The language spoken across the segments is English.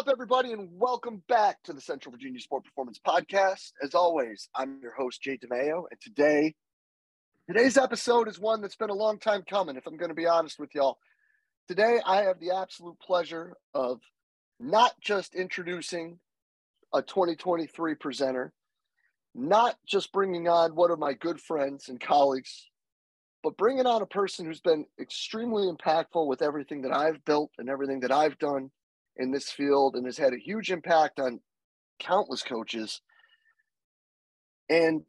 Up, everybody, and welcome back to the Central Virginia Sport Performance Podcast. As always, I'm your host, Jay DeMayo, and today, today's episode is one that's been a long time coming, if I'm going to be honest with y'all. Today, I have the absolute pleasure of not just introducing a 2023 presenter, not just bringing on one of my good friends and colleagues, but bringing on a person who's been extremely impactful with everything that I've built and everything that I've done in this field and has had a huge impact on countless coaches. And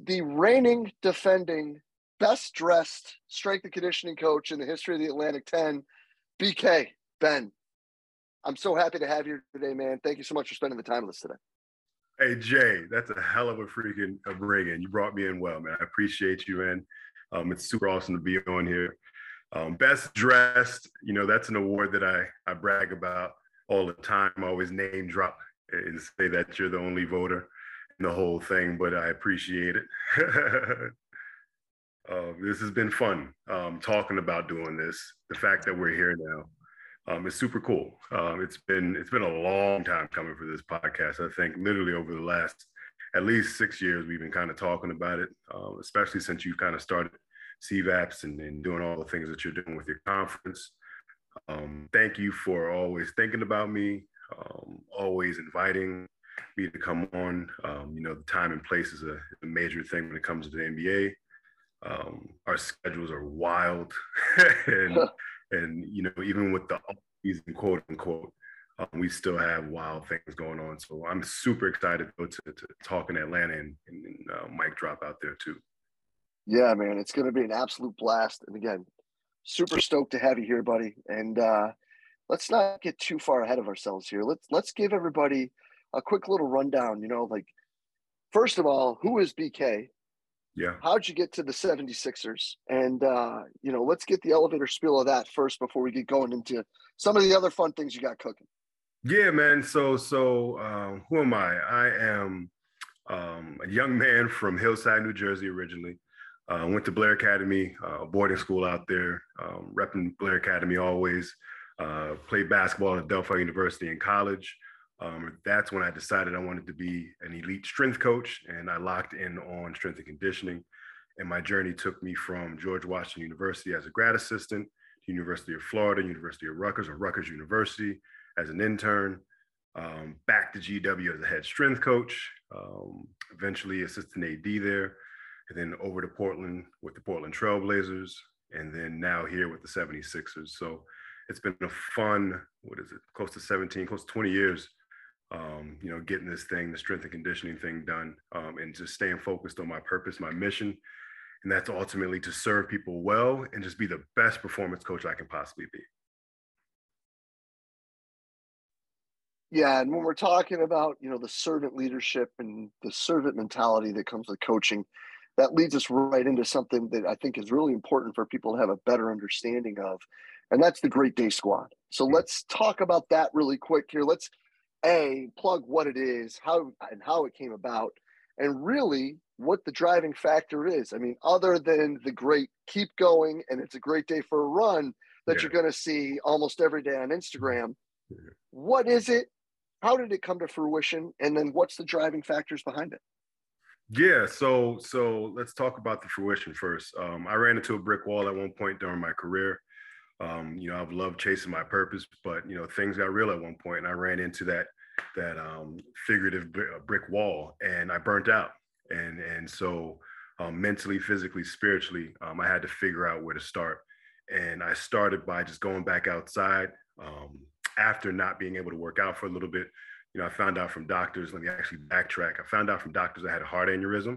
the reigning, defending, best dressed strength and conditioning coach in the history of the Atlantic 10, BK, Ben. I'm so happy to have you here today, man. Thank you so much for spending the time with us today. Hey, Jay, that's a hell of a freaking bring in. You brought me in well, man. I appreciate you, man. Um, it's super awesome to be on here. Um, best dressed, you know, that's an award that I, I brag about all the time. I always name drop and say that you're the only voter in the whole thing, but I appreciate it. uh, this has been fun um, talking about doing this. The fact that we're here now um, is super cool. Um, it's been it's been a long time coming for this podcast. I think literally over the last at least six years we've been kind of talking about it, uh, especially since you've kind of started CVAPs and, and doing all the things that you're doing with your conference. Um, thank you for always thinking about me, um, always inviting me to come on. Um, you know, the time and place is a, a, major thing when it comes to the NBA. Um, our schedules are wild, and and you know, even with the season, quote unquote, um, we still have wild things going on. So I'm super excited to, to, to talk in Atlanta and, and, uh, mic drop out there too. Yeah, man, it's going to be an absolute blast. And again, super stoked to have you here, buddy. And uh, let's not get too far ahead of ourselves here. Let's let's give everybody a quick little rundown. You know, like first of all, who is BK? Yeah. How'd you get to the 76ers? And uh, you know, let's get the elevator spiel of that first before we get going into some of the other fun things you got cooking. Yeah, man. So so uh, who am I? I am um, a young man from Hillside, New Jersey originally. Uh, went to Blair Academy, uh, boarding school out there, um, repping Blair Academy always. Uh, played basketball at Adelphi University in college. Um, that's when I decided I wanted to be an elite strength coach, and I locked in on strength and conditioning. And my journey took me from George Washington University as a grad assistant to University of Florida, University of Rutgers, or Rutgers University as an intern, um, back to GW as a head strength coach, um, eventually assistant AD there and then over to Portland with the Portland Trailblazers, and then now here with the 76ers. So it's been a fun, what is it, close to 17, close to 20 years, um, you know, getting this thing, the strength and conditioning thing done, um, and just staying focused on my purpose, my mission. And that's ultimately to serve people well and just be the best performance coach I can possibly be. Yeah, and when we're talking about you know the servant leadership and the servant mentality that comes with coaching, that leads us right into something that I think is really important for people to have a better understanding of, and that's the Great Day Squad. So let's talk about that really quick here. Let's a plug what it is, how and how it came about, and really what the driving factor is. I mean, other than the great keep going and it's a great day for a run that yeah. you're going to see almost every day on Instagram. Yeah. What is it? How did it come to fruition? And then what's the driving factors behind it? Yeah, so so let's talk about the fruition first. Um, I ran into a brick wall at one point during my career. Um, you know, I've loved chasing my purpose, but you know, things got real at one point, and I ran into that that um, figurative uh, brick wall, and I burnt out. And and so um, mentally, physically, spiritually, um, I had to figure out where to start. And I started by just going back outside um, after not being able to work out for a little bit you know, I found out from doctors, let me actually backtrack. I found out from doctors I had a heart aneurysm.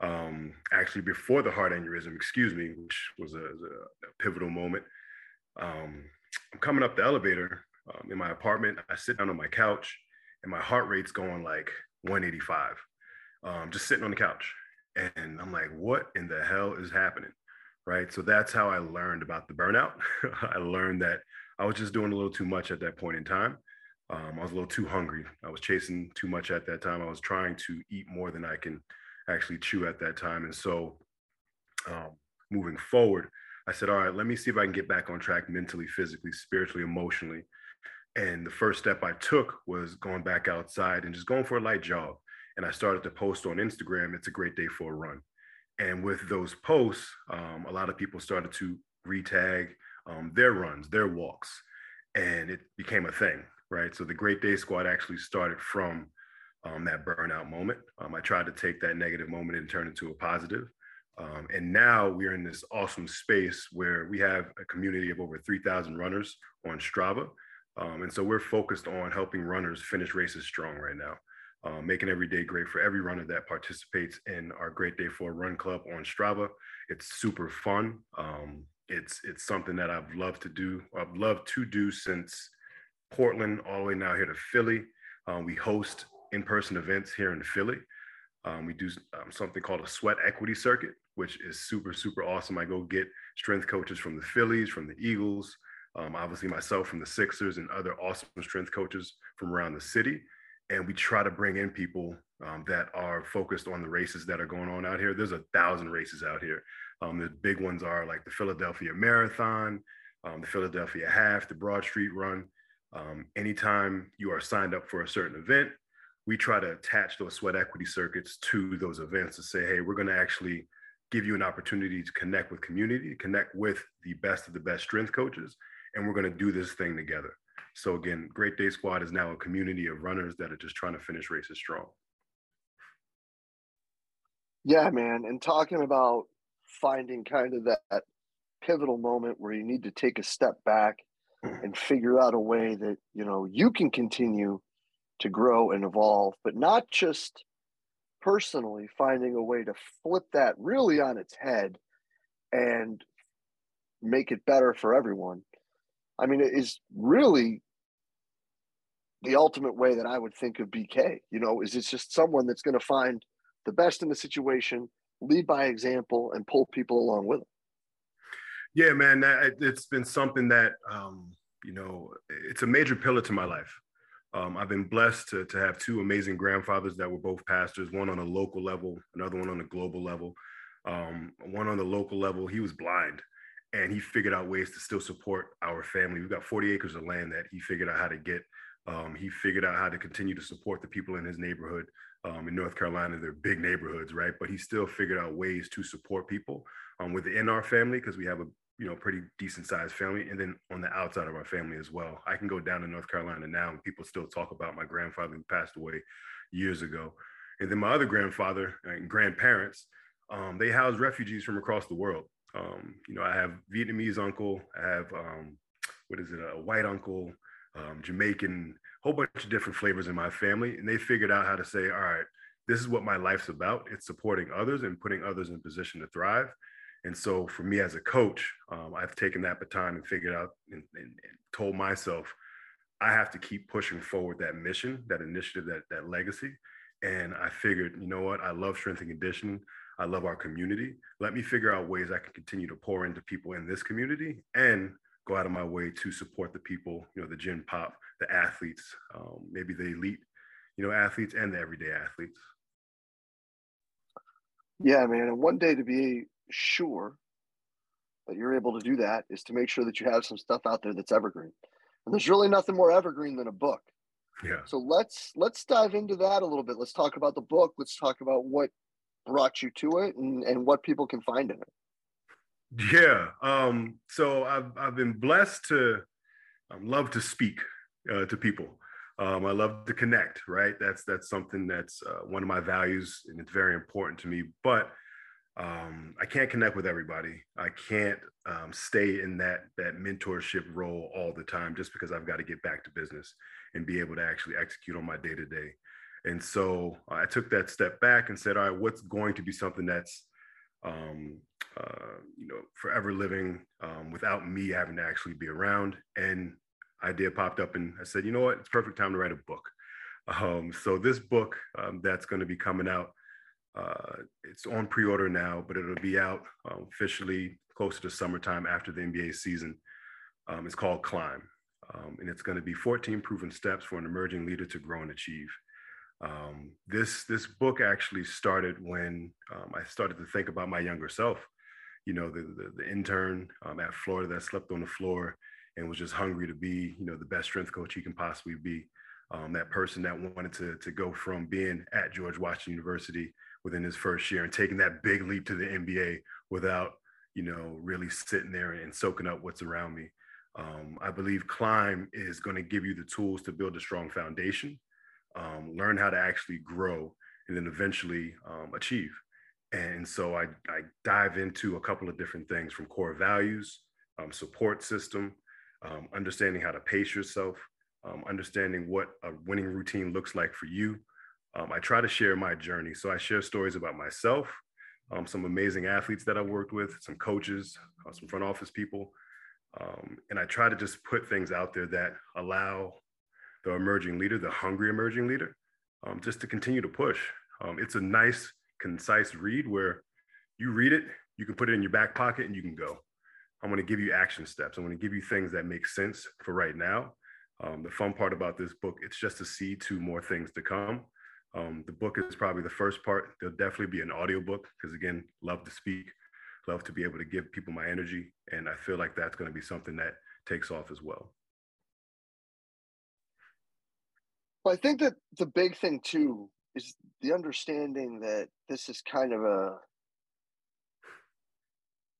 Um, actually, before the heart aneurysm, excuse me, which was a, a pivotal moment. Um, I'm coming up the elevator um, in my apartment. I sit down on my couch and my heart rate's going like 185, um, just sitting on the couch. And I'm like, what in the hell is happening? Right. So that's how I learned about the burnout. I learned that I was just doing a little too much at that point in time. Um, I was a little too hungry. I was chasing too much at that time. I was trying to eat more than I can actually chew at that time. And so, um, moving forward, I said, all right, let me see if I can get back on track mentally, physically, spiritually, emotionally. And the first step I took was going back outside and just going for a light jog. And I started to post on Instagram, it's a great day for a run. And with those posts, um, a lot of people started to retag um, their runs, their walks, and it became a thing, right? So the Great Day Squad actually started from um, that burnout moment. Um, I tried to take that negative moment and turn it into a positive. Um, and now we're in this awesome space where we have a community of over 3,000 runners on Strava. Um, and so we're focused on helping runners finish races strong right now, uh, making every day great for every runner that participates in our Great Day for Run Club on Strava. It's super fun. Um, it's it's something that I've loved to do. I've loved to do since Portland all the way now here to Philly. Um, we host in-person events here in Philly. Um, we do um, something called a sweat equity circuit, which is super, super awesome. I go get strength coaches from the Phillies, from the Eagles, um, obviously myself from the Sixers and other awesome strength coaches from around the city. And we try to bring in people um, that are focused on the races that are going on out here. There's a thousand races out here. Um, the big ones are like the Philadelphia Marathon, um, the Philadelphia Half, the Broad Street Run. Um, anytime you are signed up for a certain event, we try to attach those sweat equity circuits to those events to say, hey, we're going to actually give you an opportunity to connect with community, connect with the best of the best strength coaches, and we're going to do this thing together. So again, Great Day Squad is now a community of runners that are just trying to finish races strong. Yeah, man. And talking about finding kind of that pivotal moment where you need to take a step back and figure out a way that, you know, you can continue to grow and evolve, but not just personally finding a way to flip that really on its head and make it better for everyone. I mean, it is really the ultimate way that I would think of BK. You know, is it's just someone that's going to find the best in the situation, lead by example, and pull people along with them. Yeah, man, that, it's been something that um, you know, it's a major pillar to my life. Um, I've been blessed to, to have two amazing grandfathers that were both pastors, one on a local level, another one on a global level. Um, one on the local level, he was blind and he figured out ways to still support our family. We've got 40 acres of land that he figured out how to get. Um, he figured out how to continue to support the people in his neighborhood. Um, in North Carolina, they're big neighborhoods, right? But he still figured out ways to support people um, within our family because we have a you know, pretty decent sized family. And then on the outside of our family as well. I can go down to North Carolina now and people still talk about my grandfather who passed away years ago. And then my other grandfather and grandparents, um, they house refugees from across the world. Um, you know, I have Vietnamese uncle, I have, um, what is it, a white uncle, um, Jamaican, whole bunch of different flavors in my family. And they figured out how to say, all right, this is what my life's about. It's supporting others and putting others in position to thrive. And so for me as a coach, um, I've taken that baton and figured out and, and, and, told myself, I have to keep pushing forward that mission, that initiative, that, that legacy. And I figured, you know what? I love strength and conditioning. I love our community. Let me figure out ways I can continue to pour into people in this community and go out of my way to support the people, you know, the gym pop, the athletes, um, maybe the elite, you know, athletes and the everyday athletes. Yeah, man. And one day to be sure that you're able to do that is to make sure that you have some stuff out there that's evergreen. And there's really nothing more evergreen than a book. Yeah. So let's let's dive into that a little bit. Let's talk about the book. Let's talk about what brought you to it and, and what people can find in it. Yeah. Um, so I've I've been blessed to um, love to speak uh, to people. Um, I love to connect. Right. That's that's something that's uh, one of my values, and it's very important to me. But um, I can't connect with everybody. I can't um, stay in that that mentorship role all the time just because I've got to get back to business and be able to actually execute on my day to day. And so I took that step back and said, all right, what's going to be something that's um, uh, you know forever living um, without me having to actually be around? And idea popped up, and I said, you know what, it's perfect time to write a book. Um, so this book um, that's going to be coming out uh, it's on pre-order now, but it'll be out um, officially closer to summertime after the NBA season. Um, it's called Climb, um, and it's going to be 14 proven steps for an emerging leader to grow and achieve. Um, this this book actually started when um, I started to think about my younger self. You know, the the, the intern um, at Florida that slept on the floor and was just hungry to be, you know, the best strength coach he can possibly be. That person that wanted to, to go from being at George Washington University within his first year and taking that big leap to the NBA without, you know, really sitting there and soaking up what's around me. Um, I believe climb is going to give you the tools to build a strong foundation, um, learn how to actually grow, and then eventually um, achieve. And so I, I, dive into a couple of different things from core values, um, support system, um, understanding how to pace yourself, um, understanding what a winning routine looks like for you. I try to share my journey. So I share stories about myself, some amazing athletes that I worked with, some coaches, uh, some front office people, um, and I try to just put things out there that allow the emerging leader, the hungry emerging leader, um, just to continue to push. Um, it's a nice, concise read where you read it, you can put it in your back pocket, and you can go. I'm going to give you action steps. I'm going to give you things that make sense for right now. Um, the fun part about this book, it's just a seed to more things to come. Um, the book is probably the first part. There'll definitely be an audiobook because, again, love to speak love to be able to give people my energy. And I feel like that's going to be something that takes off as well. Well, I think that the big thing too is the understanding that this is kind of a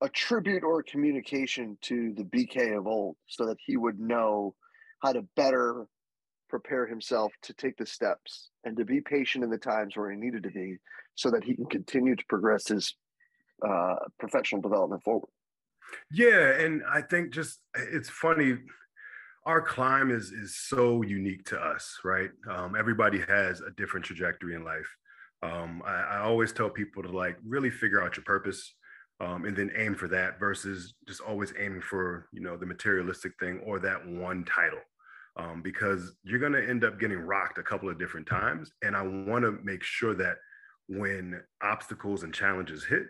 a tribute or a communication to the BK of old so that he would know how to better prepare himself to take the steps and to be patient in the times where he needed to be so that he can continue to progress his uh, professional development forward. Yeah, and I think just it's funny. Our climb is is so unique to us, right? Um, everybody has a different trajectory in life. Um, I, I, always tell people to like really figure out your purpose um, and then aim for that versus just always aiming for you know the materialistic thing or that one title um, because you're going to end up getting rocked a couple of different times and i want to make sure that when obstacles and challenges hit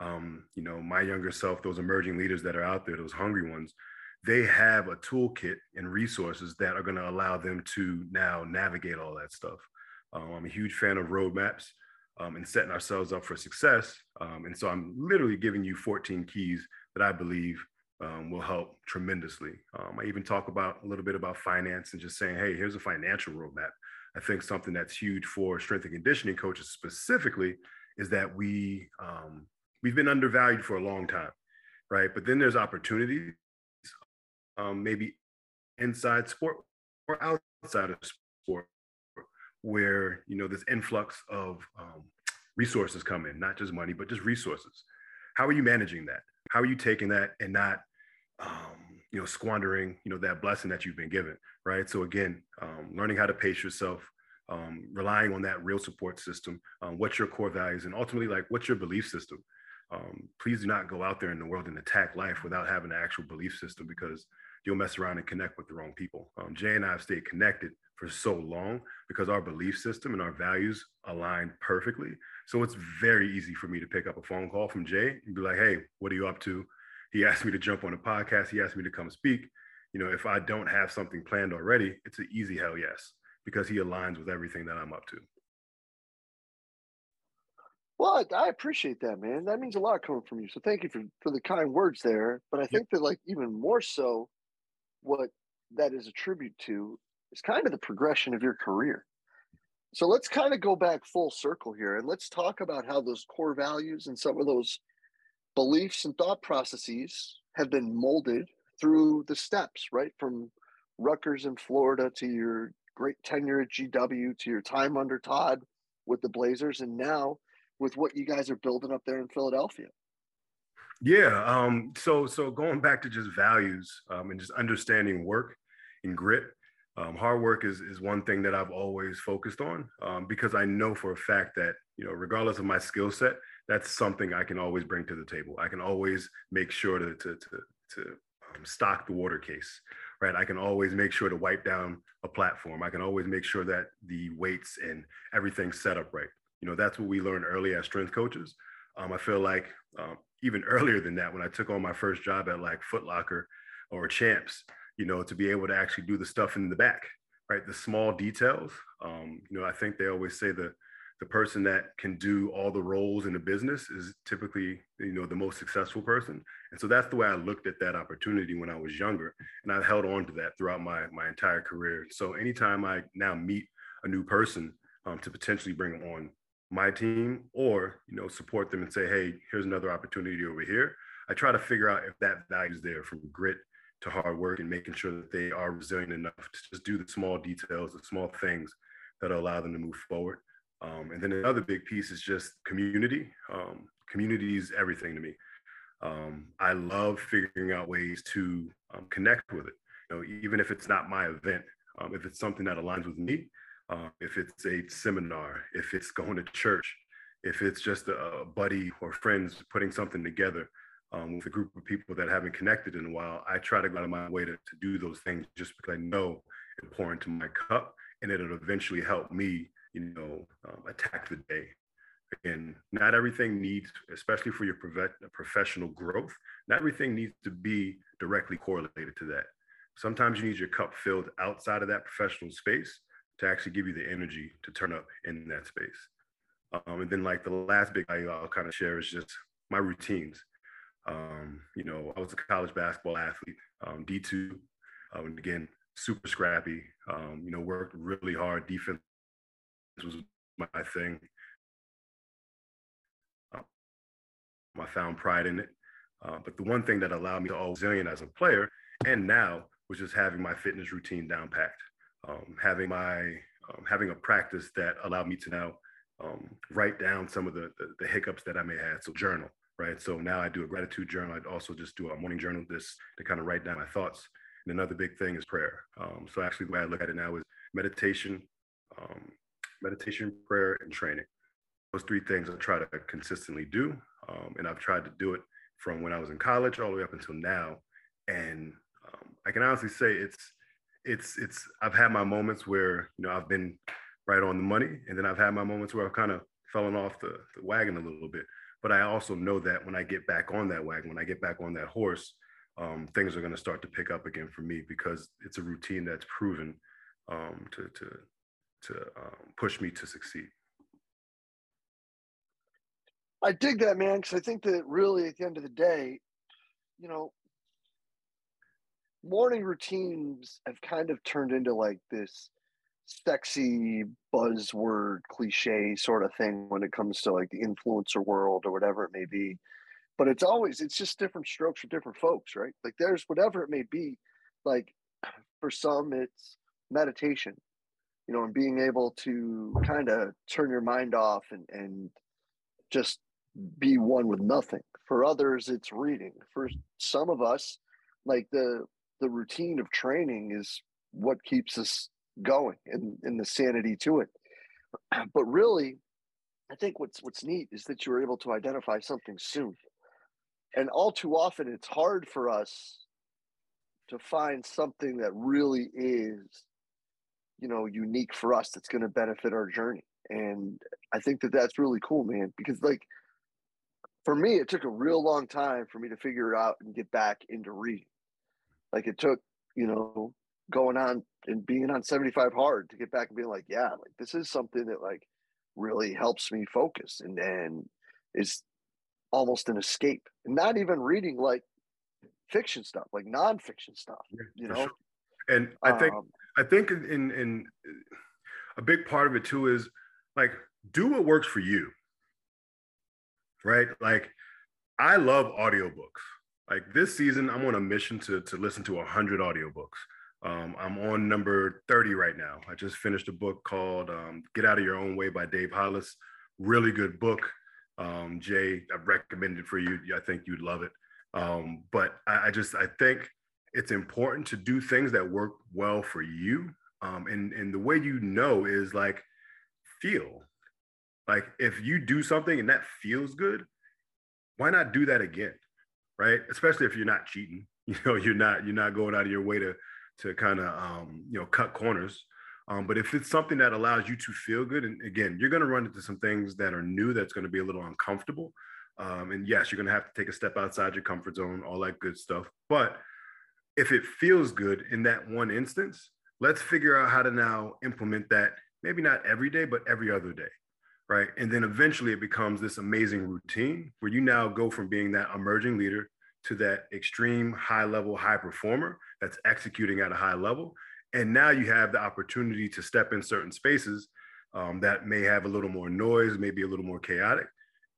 um, you know, my younger self, those emerging leaders that are out there, those hungry ones, they have a toolkit and resources that are going to allow them to now navigate all that stuff. Um, I'm a huge fan of roadmaps um, and setting ourselves up for success. Um, and so I'm literally giving you 14 keys that I believe um, will help tremendously. Um, I even talk about a little bit about finance and just saying, hey, here's a financial roadmap. I think something that's huge for strength and conditioning coaches specifically is that we um, we've been undervalued for a long time, right? But then there's opportunities, um, maybe inside sport or outside of sport, where you know this influx of um, resources come in, not just money, but just resources. How are you managing that? How are you taking that and not, um, you know, squandering, you know, that blessing that you've been given, right? So again, um, learning how to pace yourself, um, relying on that real support system, um, what's your core values, and ultimately, like, what's your belief system? um, please do not go out there in the world and attack life without having an actual belief system because you'll mess around and connect with the wrong people. Um, Jay and I have stayed connected for so long because our belief system and our values align perfectly. So it's very easy for me to pick up a phone call from Jay and be like, hey, what are you up to? He asked me to jump on a podcast. He asked me to come speak. You know, if I don't have something planned already, it's an easy hell yes because he aligns with everything that I'm up to. Well, I, I, appreciate that, man. That means a lot coming from you. So thank you for, for the kind words there. But I think that like even more so, what that is a tribute to is kind of the progression of your career. So let's kind of go back full circle here and let's talk about how those core values and some of those beliefs and thought processes have been molded through the steps, right? From Rutgers in Florida to your great tenure at GW to your time under Todd with the Blazers and now with what you guys are building up there in Philadelphia. Yeah. Um, so so going back to just values um, and just understanding work and grit. Um, hard work is is one thing that I've always focused on um, because I know for a fact that you know regardless of my skill set, that's something I can always bring to the table. I can always make sure to to to, to um, stock the water case, right? I can always make sure to wipe down a platform. I can always make sure that the weights and everything's set up right you know that's what we learned early as strength coaches um, i feel like um, even earlier than that when i took on my first job at like Foot Locker or champs you know to be able to actually do the stuff in the back right the small details um, you know i think they always say the the person that can do all the roles in the business is typically you know the most successful person. And so that's the way i looked at that opportunity when i was younger and i held on to that throughout my my entire career. So anytime i now meet a new person um, to potentially bring on my team or you know support them and say hey here's another opportunity over here i try to figure out if that value is there from grit to hard work and making sure that they are resilient enough to just do the small details the small things that allow them to move forward um, and then another big piece is just community. Um, community is everything to me. Um, I love figuring out ways to um, connect with it. You know, even if it's not my event, um, if it's something that aligns with me, uh, if it's a seminar, if it's going to church, if it's just a, buddy or friends putting something together um, with a group of people that haven't connected in a while, I try to go out of my way to, to do those things just because I know it pour into my cup and it'll eventually help me you know, um, attack the day. And not everything needs, especially for your professional growth, not everything needs to be directly correlated to that. Sometimes you need your cup filled outside of that professional space to actually give you the energy to turn up in that space. Um, and then, like the last big value I'll kind of share is just my routines. Um, you know, I was a college basketball athlete, um, D2, uh, and again, super scrappy. Um, you know, worked really hard defense was my thing. Um, I found pride in it. Uh, but the one thing that allowed me to all resilient as a player and now was just having my fitness routine down packed, um, having my um, having a practice that allowed me to now um, write down some of the, the, the hiccups that I may have. So journal, right? So now I do a gratitude journal. I'd also just do a morning journal this to kind of write down my thoughts. And another big thing is prayer. Um, so actually, the way I look at it now is meditation, um, meditation, prayer, and training. Those three things I try to consistently do. Um, and I've tried to do it from when I was in college all the way up until now. And um, I can honestly say it's, it's, it's, I've had my moments where, you know, I've been right on the money. And then I've had my moments where I've kind of fallen off the, the wagon a little bit. But I also know that when I get back on that wagon, when I get back on that horse, um, things are going to start to pick up again for me because it's a routine that's proven um, to, to, to um, push me to succeed. I dig that, man, because I think that really at the end of the day, you know, morning routines have kind of turned into like this sexy buzzword cliche sort of thing when it comes to like the influencer world or whatever it may be. But it's always, it's just different strokes for different folks, right? Like there's whatever it may be. Like for some, it's meditation you know, and being able to kind of turn your mind off and, and just be one with nothing. For others, it's reading. For some of us, like the the routine of training is what keeps us going and, and the sanity to it. But really, I think what's what's neat is that you're able to identify something soon. And all too often it's hard for us to find something that really is you know unique for us that's going to benefit our journey. And i think that that's really cool man because like for me it took a real long time for me to figure it out and get back into reading. Like it took you know going on and being on 75 hard to get back and being like yeah like this is something that like really helps me focus and and is almost an escape. And not even reading like fiction stuff like nonfiction stuff yeah, you know? sure. and i think um, I think in in a big part of it too is like do what works for you. Right? Like I love audiobooks. Like this season, I'm on a mission to to listen to 100 audiobooks. Um, I'm on number 30 right now. I just finished a book called um, Get Out of Your Own Way by Dave Hollis. Really good book. Um, Jay, I've recommended for you. I think you'd love it. Um, but I, I, just I think it's important to do things that work well for you. Um, and, and the way you know is like feel. Like if you do something and that feels good, why not do that again? Right. Especially if you're not cheating. You know, you're not you're not going out of your way to to kind of um, you know cut corners. Um, but if it's something that allows you to feel good, and again, you're going to run into some things that are new that's going to be a little uncomfortable. Um, and yes, you're going to have to take a step outside your comfort zone, all that good stuff. But if it feels good in that one instance, let's figure out how to now implement that maybe not every day, but every other day. right? And then eventually it becomes this amazing routine where you now go from being that emerging leader to that extreme high level high performer that's executing at a high level. And now you have the opportunity to step in certain spaces um, that may have a little more noise, maybe a little more chaotic,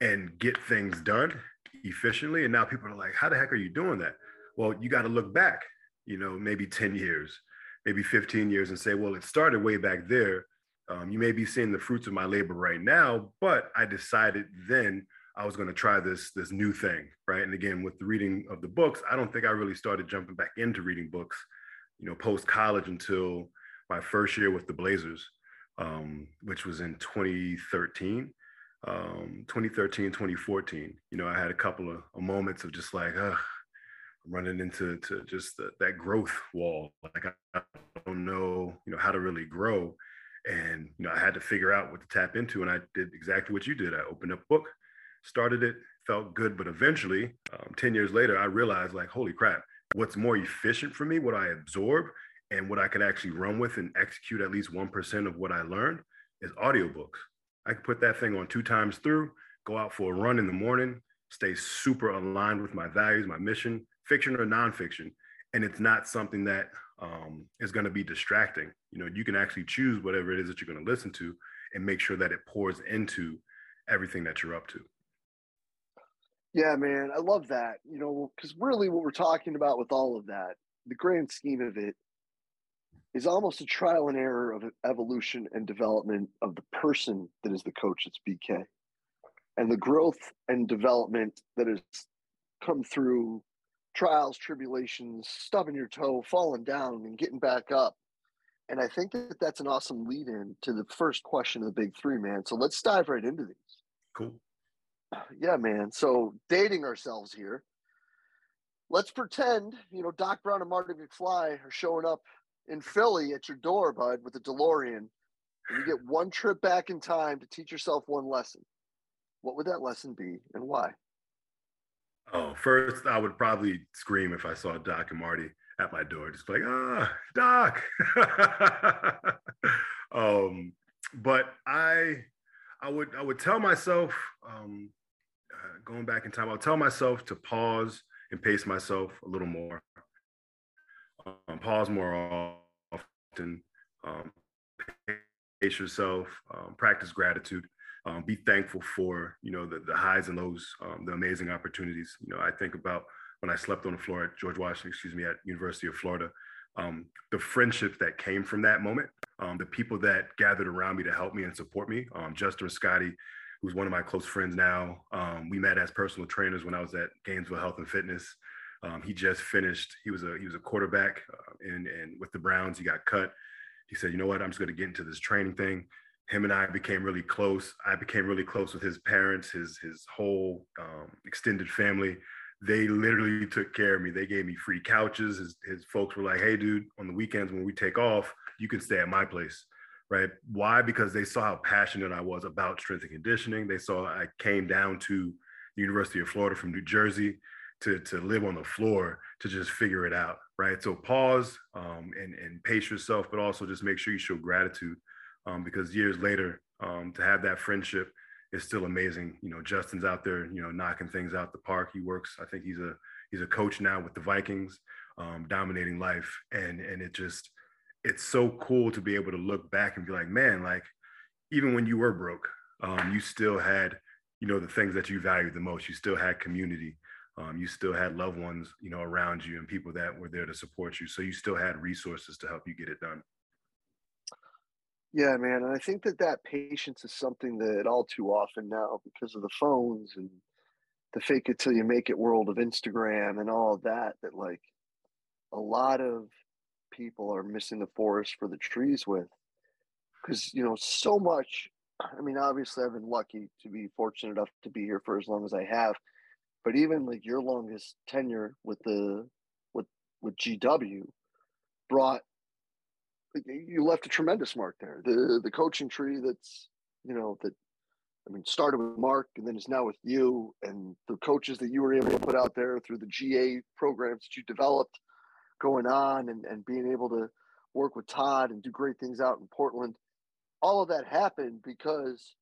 and get things done efficiently. And now people are like, how the heck are you doing that? Well, you got to look back, you know, maybe 10 years, maybe 15 years and say, well, it started way back there. Um, you may be seeing the fruits of my labor right now, but I decided then I was going to try this this new thing, right? And again, with the reading of the books, I don't think I really started jumping back into reading books, you know, post college until my first year with the Blazers, um, which was in 2013 um, 2013, 2014, you know, I had a couple of, moments of just like, uh, running into to just the, that growth wall. Like I, don't know, you know, how to really grow. And, you know, I had to figure out what to tap into. And I did exactly what you did. I opened up book, started it, felt good. But eventually, um, 10 years later, I realized like, holy crap, what's more efficient for me, what I absorb and what I can actually run with and execute at least 1% of what I learned is audiobooks. I could put that thing on two times through, go out for a run in the morning, stay super aligned with my values, my mission, fiction or nonfiction. And it's not something that um, is going to be distracting. You know, you can actually choose whatever it is that you're going to listen to and make sure that it pours into everything that you're up to. Yeah, man, I love that. You know, because really what we're talking about with all of that, the grand scheme of it is almost a trial and error of evolution and development of the person that is the coach that's BK. And the growth and development that has come through trials, tribulations, stubbing your toe, falling down, and getting back up. And I think that that's an awesome lead in to the first question of the big three, man. So let's dive right into these. Cool. Yeah, man. So dating ourselves here. Let's pretend, you know, Doc Brown and Marty McFly are showing up in Philly at your door, bud, with a DeLorean, and you get one trip back in time to teach yourself one lesson, what would that lesson be and why? Oh, first, I would probably scream if I saw Doc and Marty at my door, just like, ah, Doc. um, but I, I would, I would tell myself, um, uh, going back in time, I'll tell myself to pause and pace myself a little more um, pause more often, um, pace yourself, um, practice gratitude, um, be thankful for you know the, the highs and lows, um, the amazing opportunities. You know, I think about when I slept on the floor at George Washington, excuse me, at University of Florida, um, the friendships that came from that moment, the people that gathered around me to help me and support me. Justin Scotty, who's one of my close friends now. we met as personal trainers when I was at Gainesville Health and Fitness. Um, he just finished. He was a he was a quarterback, uh, and and with the Browns, he got cut. He said, "You know what? I'm just going to get into this training thing." Him and I became really close. I became really close with his parents, his his whole um, extended family. They literally took care of me. They gave me free couches. His his folks were like, "Hey, dude, on the weekends when we take off, you can stay at my place." Right? Why? Because they saw how passionate I was about strength and conditioning. They saw I came down to the University of Florida from New Jersey to to live on the floor to just figure it out right so pause um, and and pace yourself but also just make sure you show gratitude um, because years later um, to have that friendship is still amazing. You know justin's out there you know knocking things out the park. He works i think he's a he's a coach now with the vikings um, dominating life. And and it just it's so cool to be able to look back and be like man like even when you were broke um, you still had you know the things that you valued the most. You still had community. Um, you still had loved ones, you know, around you and people that were there to support you. So you still had resources to help you get it done. Yeah, man. And I think that that patience is something that all too often now, because of the phones and the fake it till you make it world of Instagram and all of that, that like a lot of people are missing the forest for the trees with. Because, you know, so much. I mean, obviously, I've been lucky to be fortunate enough to be here for as long as I have but even like your longest tenure with the with with GW brought you left a tremendous mark there. The the coaching tree that's you know that I mean started with Mark and then is now with you and the coaches that you were able to put out there through the GA programs that you developed going on and, and being able to work with Todd and do great things out in Portland. All of that happened because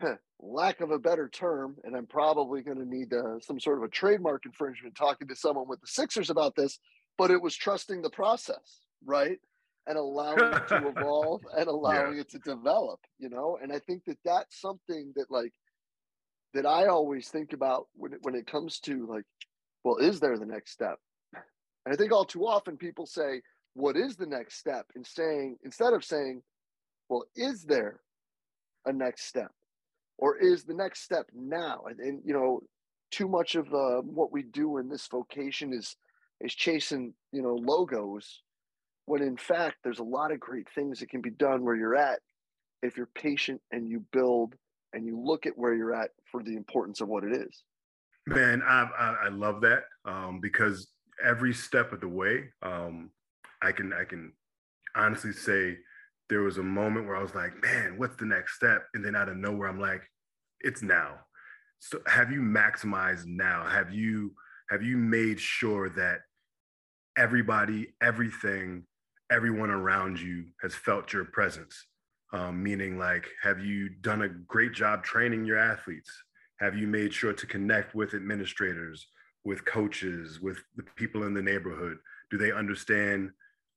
lack of a better term, and I'm probably going to need uh, some sort of a trademark infringement talking to someone with the Sixers about this, but it was trusting the process, right? And allowing it to evolve and allowing yeah. it to develop, you know? And I think that that's something that, like, that I always think about when it, when it comes to, like, well, is there the next step? And I think all too often people say, what is the next step? And saying, instead of saying, well, is there a next step? or is the next step now and, and you know too much of uh, what we do in this vocation is is chasing you know logos when in fact there's a lot of great things that can be done where you're at if you're patient and you build and you look at where you're at for the importance of what it is man i i, I love that um, because every step of the way um, i can i can honestly say there was a moment where I was like, man, what's the next step? And then out of nowhere, I'm like, it's now. So have you maximized now? Have you have you made sure that everybody, everything, everyone around you has felt your presence? Um, meaning, like, have you done a great job training your athletes? Have you made sure to connect with administrators, with coaches, with the people in the neighborhood? Do they understand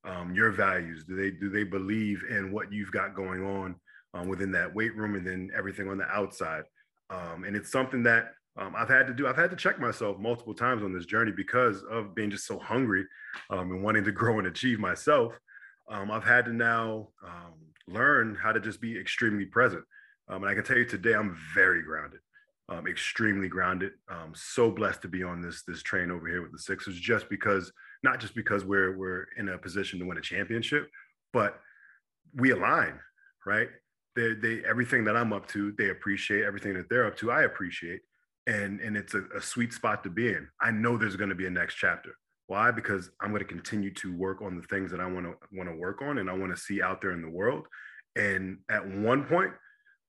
um, your values? Do they do they believe in what you've got going on um, within that weight room and then everything on the outside? Um, and it's something that um, I've had to do. I've had to check myself multiple times on this journey because of being just so hungry um, and wanting to grow and achieve myself. Um, I've had to now learn how to just be extremely present. and I can tell you today, I'm very grounded. Um, extremely grounded. Um, so blessed to be on this this train over here with the Sixers, just because not just because we're we're in a position to win a championship, but we align, right? They they everything that I'm up to, they appreciate everything that they're up to. I appreciate, and and it's a, a sweet spot to be in. I know there's going to be a next chapter. Why? Because I'm going to continue to work on the things that I want to want to work on, and I want to see out there in the world. And at one point,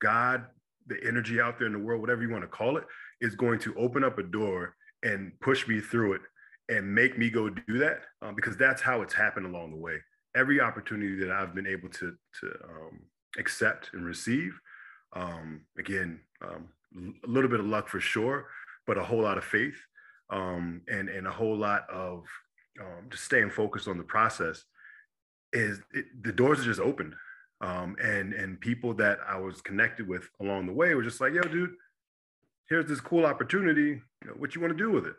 God, the energy out there in the world, whatever you want to call it, is going to open up a door and push me through it and make me go do that um, because that's how it's happened along the way. Every opportunity that I've been able to to um, accept and receive, um, again, um, a little bit of luck for sure, but a whole lot of faith um, and and a whole lot of um, just staying focused on the process. Is it, the doors are just opened, and and people that I was connected with along the way were just like, "Yo, dude, here's this cool opportunity. What you want to do with it?"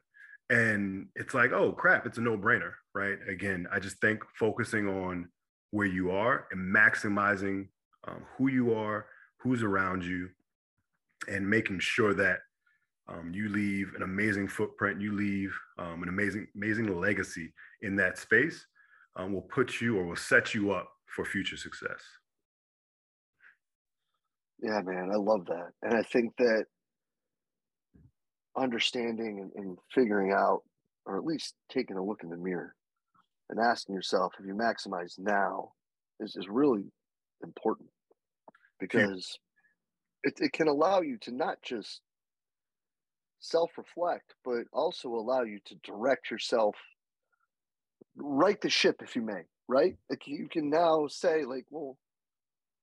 and it's like oh crap it's a no-brainer right again i just think focusing on where you are and maximizing um, who you are who's around you and making sure that um, you leave an amazing footprint you leave um, an amazing amazing legacy in that space um, will put you or will set you up for future success. Yeah man i love that. And i think that understanding and, and figuring out, or at least taking a look in the mirror and asking yourself if you maximize now is, is really important. Because it, it can allow you to not just self reflect, but also allow you to direct yourself, right the ship, if you may, right? Like you can now say, like, well,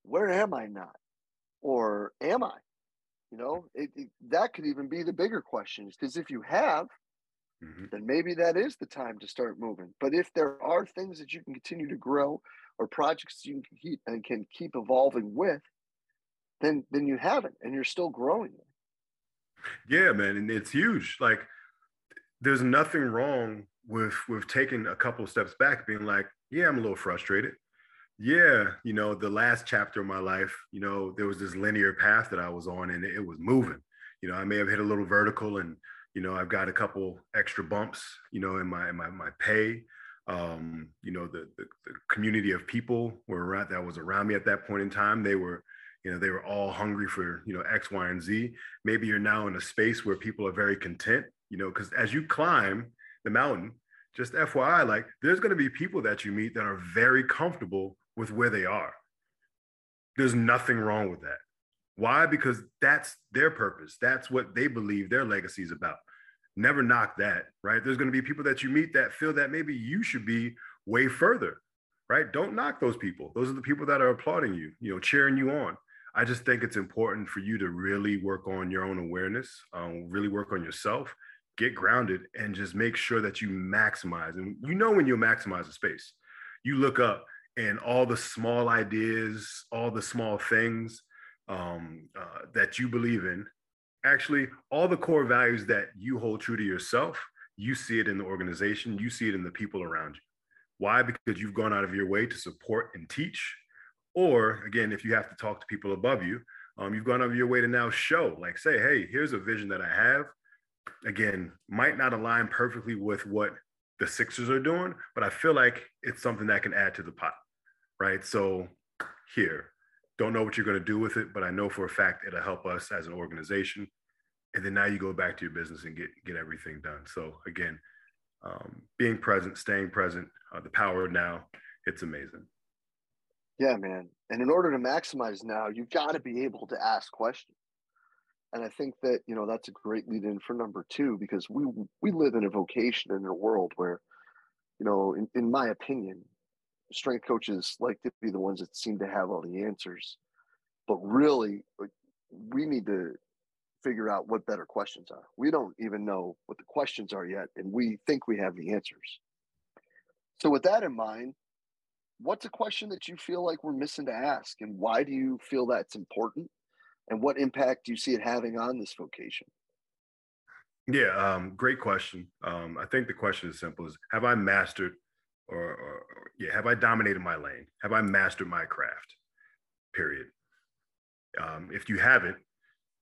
where am I not? Or am I? You know, it, it, that could even be the bigger questions because if you have, mm-hmm. then maybe that is the time to start moving. But if there are things that you can continue to grow or projects you can keep and can keep evolving with, then then you haven't, and you're still growing. Yeah, man, and it's huge. Like, there's nothing wrong with with taking a couple steps back, being like, yeah, I'm a little frustrated yeah, you know, the last chapter of my life, you know, there was this linear path that I was on and it was moving. You know, I may have hit a little vertical and, you know, I've got a couple extra bumps, you know, in my in my my pay. Um, you know, the, the, the community of people were around that was around me at that point in time. They were, you know, they were all hungry for, you know, X, Y, and Z. Maybe you're now in a space where people are very content, you know, because as you climb the mountain, just FYI, like there's going to be people that you meet that are very comfortable with where they are. There's nothing wrong with that. Why? Because that's their purpose. That's what they believe their legacy is about. Never knock that, right? There's going to be people that you meet that feel that maybe you should be way further, right? Don't knock those people. Those are the people that are applauding you, you know, cheering you on. I just think it's important for you to really work on your own awareness, um, really work on yourself, get grounded, and just make sure that you maximize. And you know when you maximize a space, you look up and all the small ideas, all the small things um, uh, that you believe in, actually, all the core values that you hold true to yourself, you see it in the organization, you see it in the people around you. Why? Because you've gone out of your way to support and teach. Or again, if you have to talk to people above you, um, you've gone out of your way to now show, like say, hey, here's a vision that I have. Again, might not align perfectly with what the Sixers are doing, but I feel like it's something that can add to the pot, right? So here, don't know what you're going to do with it, but I know for a fact it'll help us as an organization. And then now you go back to your business and get get everything done. So again, um, being present, staying present, uh, the power now, it's amazing. Yeah, man. And in order to maximize now, you've got to be able to ask questions. And I think that, you know, that's a great lead in for number two, because we we live in a vocation in a world where, you know, in, in my opinion, strength coaches like to be the ones that seem to have all the answers. But really, we need to figure out what better questions are. We don't even know what the questions are yet, and we think we have the answers. So, with that in mind, what's a question that you feel like we're missing to ask, and why do you feel that's important? And what impact do you see it having on this vocation? Yeah, um, great question. Um, I think the question is simple: is Have I mastered, or, or, or yeah, have I dominated my lane? Have I mastered my craft? Period. Um, if you haven't,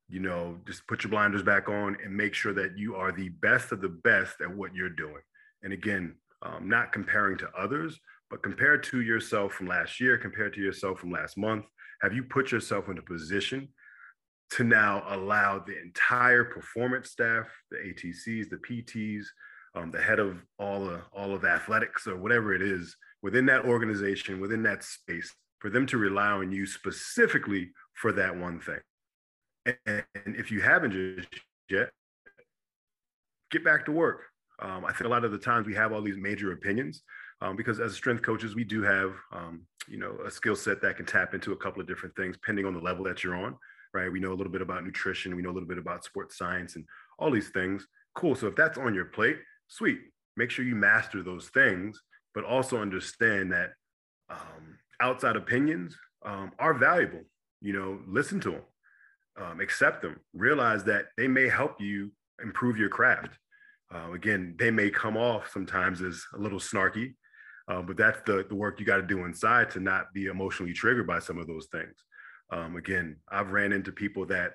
you know, just put your blinders back on and make sure that you are the best of the best at what you're doing. And again, um, not comparing to others, but compared to yourself from last year, compared to yourself from last month, have you put yourself in a position to now allow the entire performance staff, the ATCs, the PTs, um, the head of all of, all of athletics or whatever it is within that organization, within that space, for them to rely on you specifically for that one thing. And, and if you haven't just yet, get back to work. Um, I think a lot of the times we have all these major opinions um, because as strength coaches, we do have, um, you know, a skill set that can tap into a couple of different things depending on the level that you're on, right? We know a little bit about nutrition, we know a little bit about sports science and all these things. Cool. So if that's on your plate, sweet. Make sure you master those things, but also understand that um, outside opinions um, are valuable. You know, listen to them, um, accept them, realize that they may help you improve your craft. Uh, again, they may come off sometimes as a little snarky, uh, but that's the, the work you got to do inside to not be emotionally triggered by some of those things. Um, again, I've ran into people that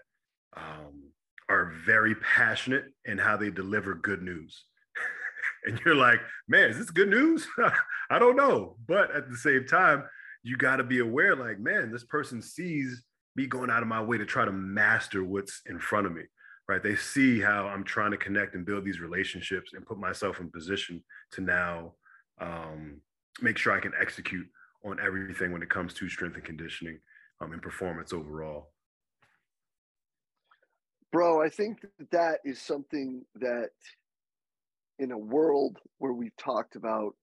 um, are very passionate in how they deliver good news. and you're like, man, is this good news? I don't know. But at the same time, you got to be aware like, man, this person sees me going out of my way to try to master what's in front of me right they see how i'm trying to connect and build these relationships and put myself in position to now um, make sure i can execute on everything when it comes to strength and conditioning um, and performance overall bro i think that, that is something that in a world where we've talked about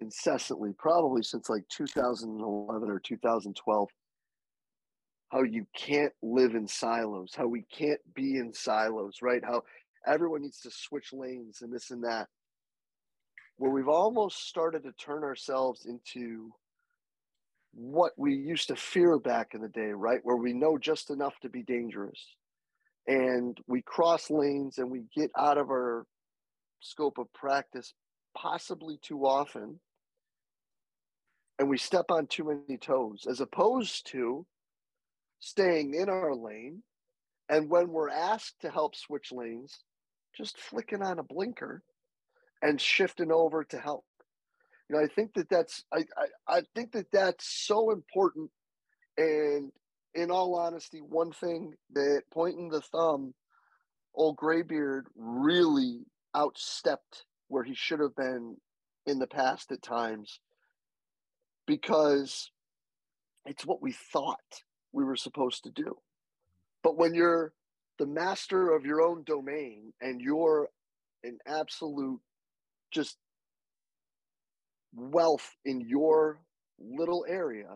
incessantly probably since like 2011 or 2012 how you can't live in silos, how we can't be in silos, right? How everyone needs to switch lanes and this and that. Where we've almost started to turn ourselves into what we used to fear back in the day, right? Where we know just enough to be dangerous. And we cross lanes and we get out of our scope of practice possibly too often. And we step on too many toes, as opposed to staying in our lane. And when we're asked to help switch lanes, just flicking on a blinker and shifting over to help. You know, I think that that's I, I, I think that that's so important. And in all honesty, one thing that pointing the thumb, old graybeard really outstepped where he should have been in the past at times because it's what we thought we were supposed to do. But when you're the master of your own domain and you're an absolute just wealth in your little area,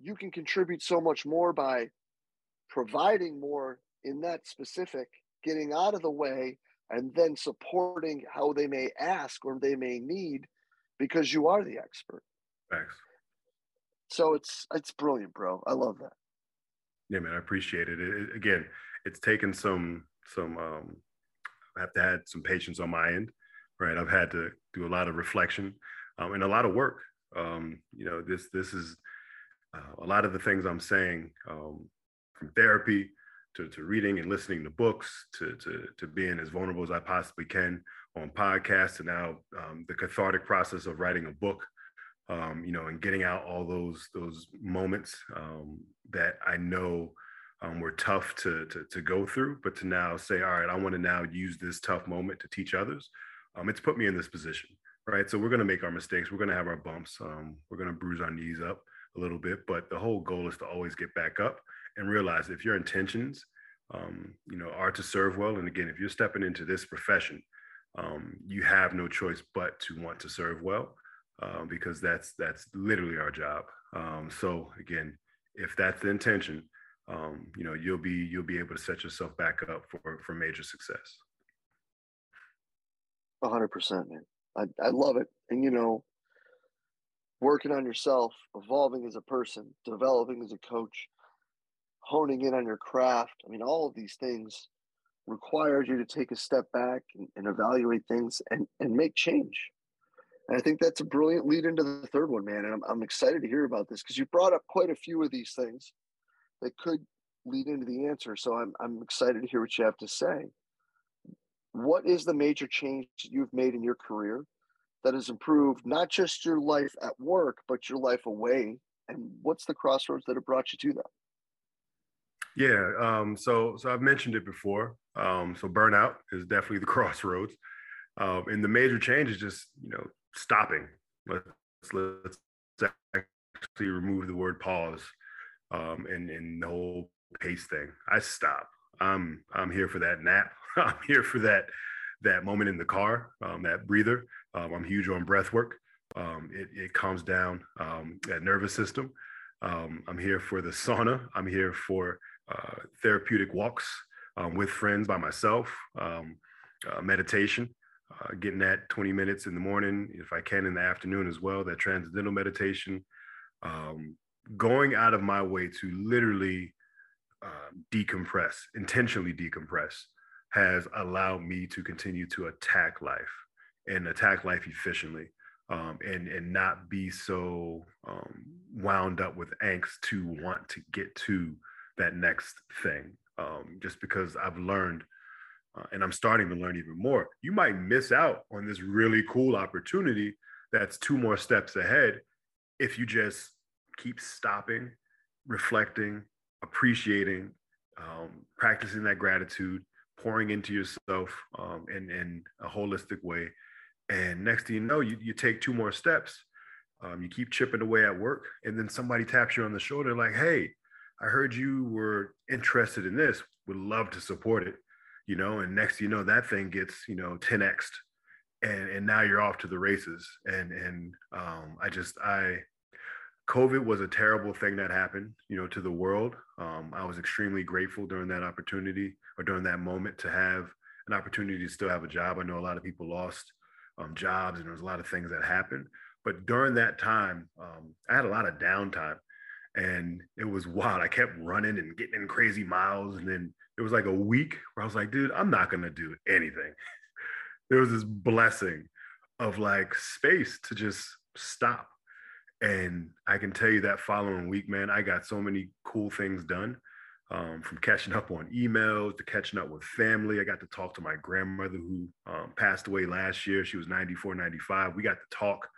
you can contribute so much more by providing more in that specific, getting out of the way, and then supporting how they may ask or they may need because you are the expert. Thanks. So it's it's brilliant, bro. I love that. Yeah, man, I appreciate it. it, again, it's taken some some um I have to add some patience on my end, right? I've had to do a lot of reflection um, and a lot of work. Um, you know, this this is uh, a lot of the things I'm saying um, from therapy to, to reading and listening to books to, to, to being as vulnerable as I possibly can on podcasts and now um, the cathartic process of writing a book, um, you know, and getting out all those those moments um, that I know um, were tough to, to, to go through, but to now say, all right, I want to now use this tough moment to teach others. Um, it's put me in this position, right? So we're going to make our mistakes. We're going to have our bumps. Um, we're going to bruise our knees up a little bit, but the whole goal is to always get back up and realize if your intentions, um, you know, are to serve well. And again, if you're stepping into this profession, um, you have no choice but to want to serve well, uh, because that's that's literally our job. Um, so again, if that's the intention, um, you know, you'll be you'll be able to set yourself back up for for major success. Hundred percent, man. I, I love it. And you know, working on yourself, evolving as a person, developing as a coach, honing in on your craft. I mean, all of these things requires you to take a step back and, and evaluate things and, and make change. And I think that's a brilliant lead into the third one, man. And I'm, I'm excited to hear about this because you brought up quite a few of these things that could lead into the answer. So I'm, I'm excited to hear what you have to say. What is the major change you've made in your career that has improved not just your life at work, but your life away? And what's the crossroads that have brought you to that? Yeah. Um, so so I've mentioned it before. Um, so burnout is definitely the crossroads. Um, and the major change is just you know stopping. Let's let's actually remove the word pause um, and and the whole pace thing. I stop. I'm I'm here for that nap. I'm here for that that moment in the car, um, that breather. Um, I'm huge on breath work. Um, it, it calms down um, that nervous system. Um, I'm here for the sauna. I'm here for uh, therapeutic walks um, with friends by myself, uh, meditation, uh, getting that 20 minutes in the morning, if I can in the afternoon as well, that transcendental meditation, going out of my way to literally uh, decompress, intentionally decompress, has allowed me to continue to attack life and attack life efficiently. Um, and and not be so um, wound up with angst to want to get to that next thing. Um, just because I've learned, uh, and I'm starting to learn even more, you might miss out on this really cool opportunity that's two more steps ahead if you just keep stopping, reflecting, appreciating, um, practicing that gratitude, pouring into yourself um, in, in a holistic way. And next thing you know, you, you take two more steps. Um, you keep chipping away at work, and then somebody taps you on the shoulder, like, "Hey, I heard you were interested in this, would love to support it, you know, and next you know that thing gets, you know, 10x and and now you're off to the races. And and um I just I COVID was a terrible thing that happened, you know, to the world. Um, I was extremely grateful during that opportunity or during that moment to have an opportunity to still have a job. I know a lot of people lost um, jobs and there was a lot of things that happened. But during that time, um, I had a lot of downtime and it was wild. I kept running and getting in crazy miles, and then it was like a week where I was like, dude, I'm not gonna do anything. there was this blessing of like space to just stop. And I can tell you that following week, man, I got so many cool things done. Um, from catching up on emails to catching up with family. I got to talk to my grandmother who um, passed away last year. She was 94, 95. We got to talk,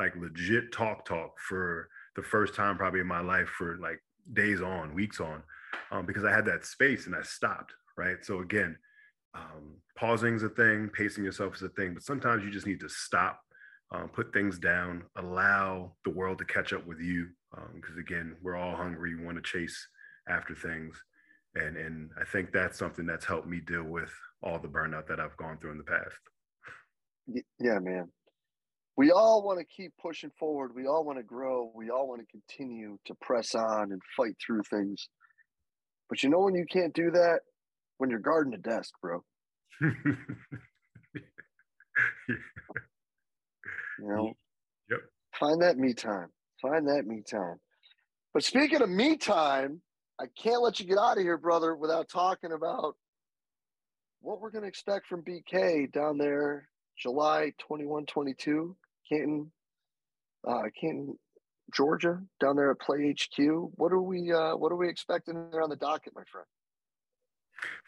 like legit talk, talk for the first time probably in my life for like days on, weeks on, um, because I had that space and I stopped. Right. So again, um, pausing is a thing, pacing yourself is a thing, but sometimes you just need to stop, um, put things down, allow the world to catch up with you. Because um, again, we're all hungry, we want to chase after things. And, and I think that's something that's helped me deal with all the burnout that I've gone through in the past. Yeah, man. we all want to keep pushing forward. We all want to grow. We all want to continue to press on and fight through things. But you know when you can't do that? When you're guarding a desk, bro. you know? Yep. Find that me time. Find that me time. But speaking of me time, I can't let you get out of here, brother, without talking about what we're going to expect from BK down there July 21, 22, Canton, uh, Canton, Georgia, down there at Play HQ. What are we, uh, what are we expecting there on the docket, my friend?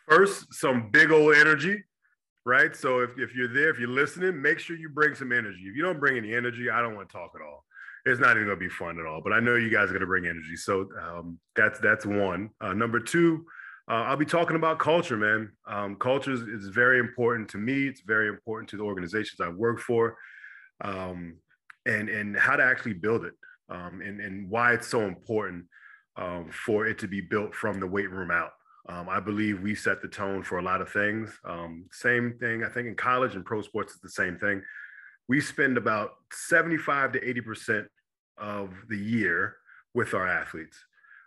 First, some big old energy, right? So if, if you're there, if you're listening, make sure you bring some energy. If you don't bring any energy, I don't want to talk at all. It's not even gonna be fun at all. But I know you guys are gonna bring energy, so um, that's that's one. Uh, number two, uh, I'll be talking about culture, man. Um, culture is, is, very important to me. It's very important to the organizations I work for, um, and and how to actually build it, um, and and why it's so important um, for it to be built from the weight room out. Um, I believe we set the tone for a lot of things. Same thing, I think in college and pro sports is the same thing. We spend about 75 to 80 percent of the year with our athletes.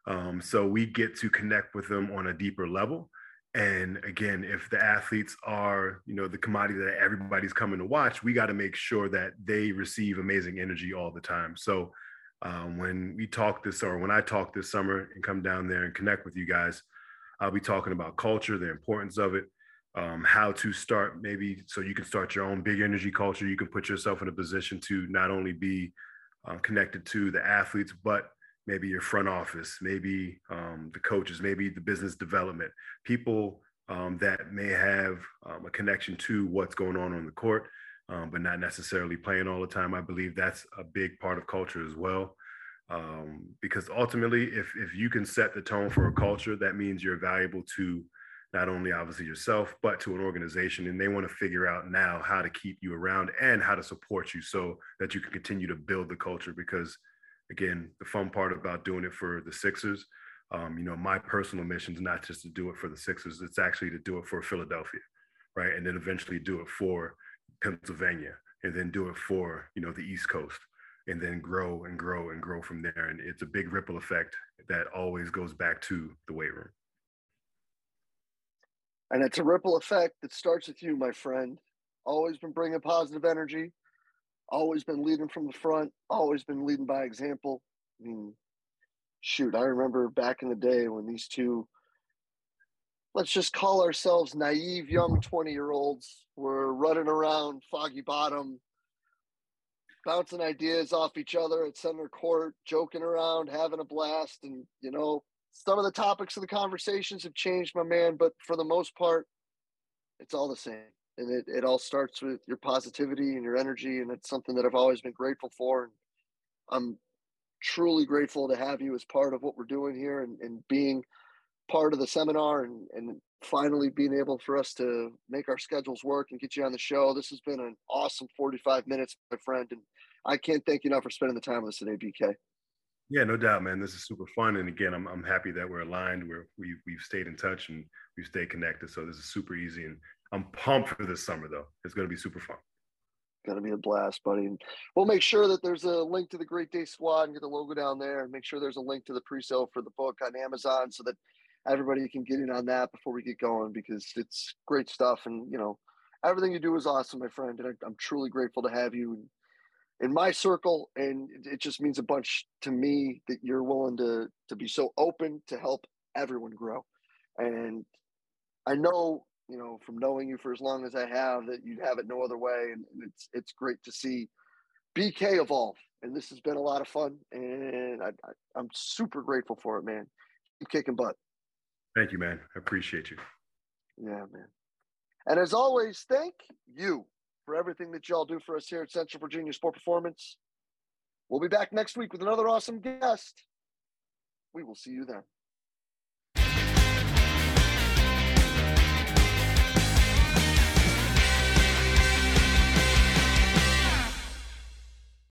Um, so we get to connect with them on a deeper level. And again, if the athletes are, you know, the commodity that everybody's coming to watch, we got to make sure that they receive amazing energy all the time. So um, when we talk this, or when I talk this summer and come down there and connect with you guys, I'll be talking about culture, the importance of it, um, how to start maybe so you can start your own big energy culture. You can put yourself in a position to not only be uh, connected to the athletes, but maybe your front office, maybe um, the coaches, maybe the business development, people um, that may have um, a connection to what's going on on the court, um, but not necessarily playing all the time. I believe that's a big part of culture as well. Um, because ultimately, if, if you can set the tone for a culture, that means you're valuable to not only obviously yourself, but to an organization. And they want to figure out now how to keep you around and how to support you so that you can continue to build the culture because again, the fun part about doing it for the Sixers, um, you know, my personal mission is not just to do it for the Sixers, it's actually to do it for Philadelphia, right? And then eventually do it for Pennsylvania and then do it for, you know, the East Coast and then grow and grow and grow from there. And it's a big ripple effect that always goes back to the weight room. And it's a ripple effect that starts with you, my friend. Always been bringing positive energy, always been leading from the front, always been leading by example. I mean, shoot, I remember back in the day when these two, let's just call ourselves naive young 20 year olds, were running around Foggy Bottom, bouncing ideas off each other at center court, joking around, having a blast. And, you know, some of the topics of the conversations have changed, my man, but for the most part, it's all the same. And it, it all starts with your positivity and your energy and it's something that i've always been grateful for. And i'm truly grateful to have you as part of what we're doing here and, and being part of the seminar and, and finally being able for us to make our schedules work and get you on the show. This has been an awesome 45 minutes my friend and i can't thank you enough for spending the time with us today bk yeah, no doubt, man. This is super fun, and again, I'm I'm happy that we're aligned. We're we we've stayed in touch and we've stayed connected. So this is super easy, and I'm pumped for this summer though. It's going to be super fun. Going to be a blast, buddy. And we'll make sure that there's a link to the Great Day Squad and get the logo down there, and make sure there's a link to the pre-sale for the book on Amazon so that everybody can get in on that before we get going because it's great stuff. And you know, everything you do is awesome, my friend, and I, I'm truly grateful to have you in my circle and it just means a bunch to me that you're willing to to be so open to help everyone grow and i know you know, from knowing you for as long as I have, that you'd have it no other way. And, and it's it's great to see BK evolve. And this has been a lot of fun. And I, I, am super grateful for it, man. Keep kicking butt. Thank you, man. I appreciate you. Yeah, man. And as always, thank you for everything that y'all do for us here at Central Virginia Sport Performance. We'll be back next week with another awesome guest. We will see you then.